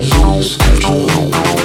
lose control.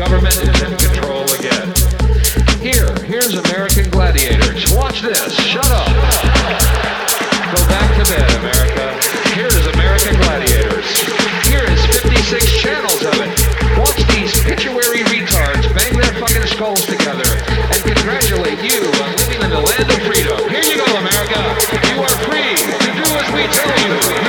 Government is in control again. Here, here's American gladiators. Watch this. Shut up. Go back to bed, America. Here's American gladiators. Here is 56 channels of it. Watch these pituitary retards bang their fucking skulls together and congratulate you on living in the land of freedom. Here you go, America. You are free to do as we tell you.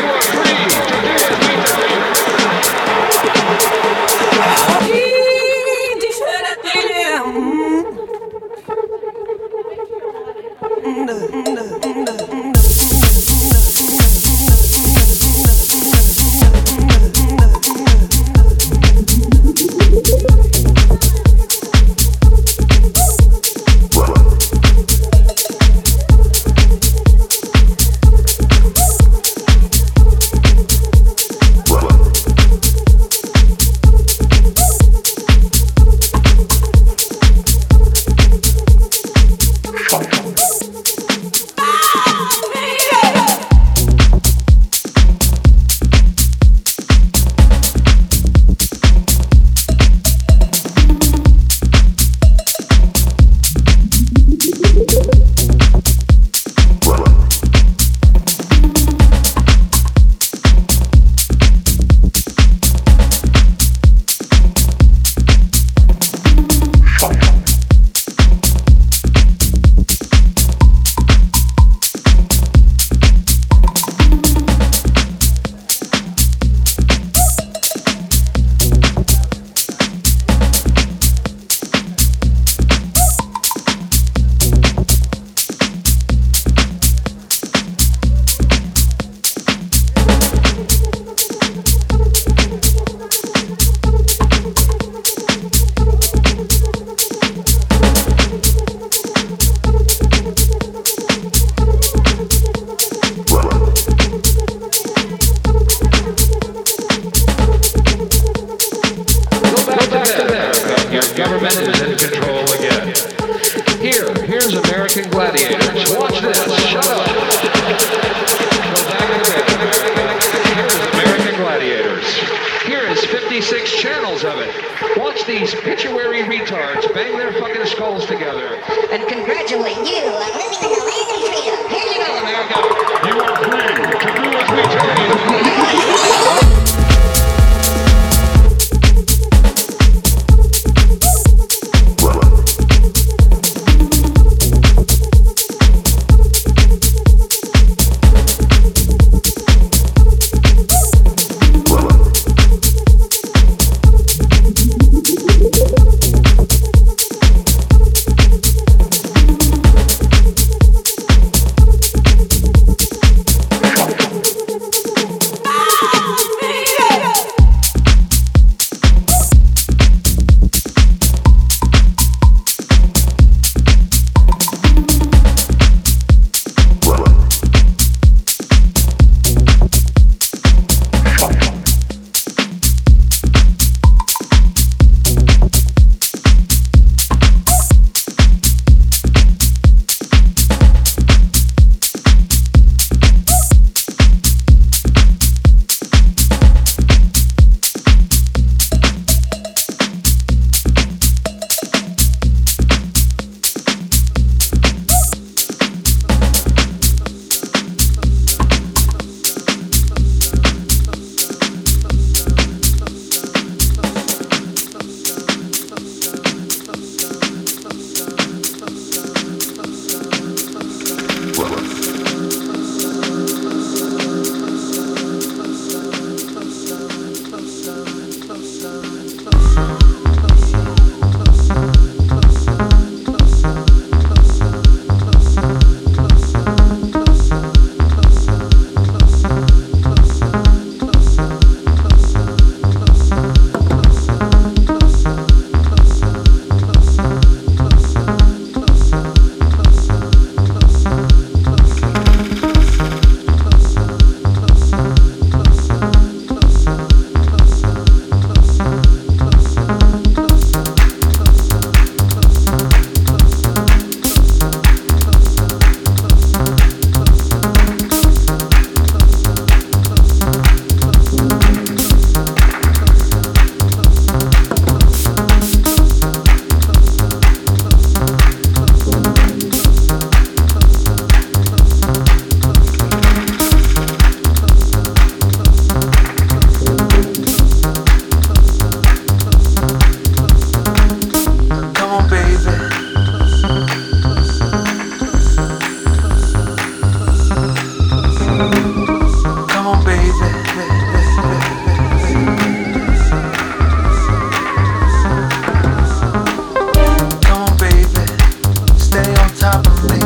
love me.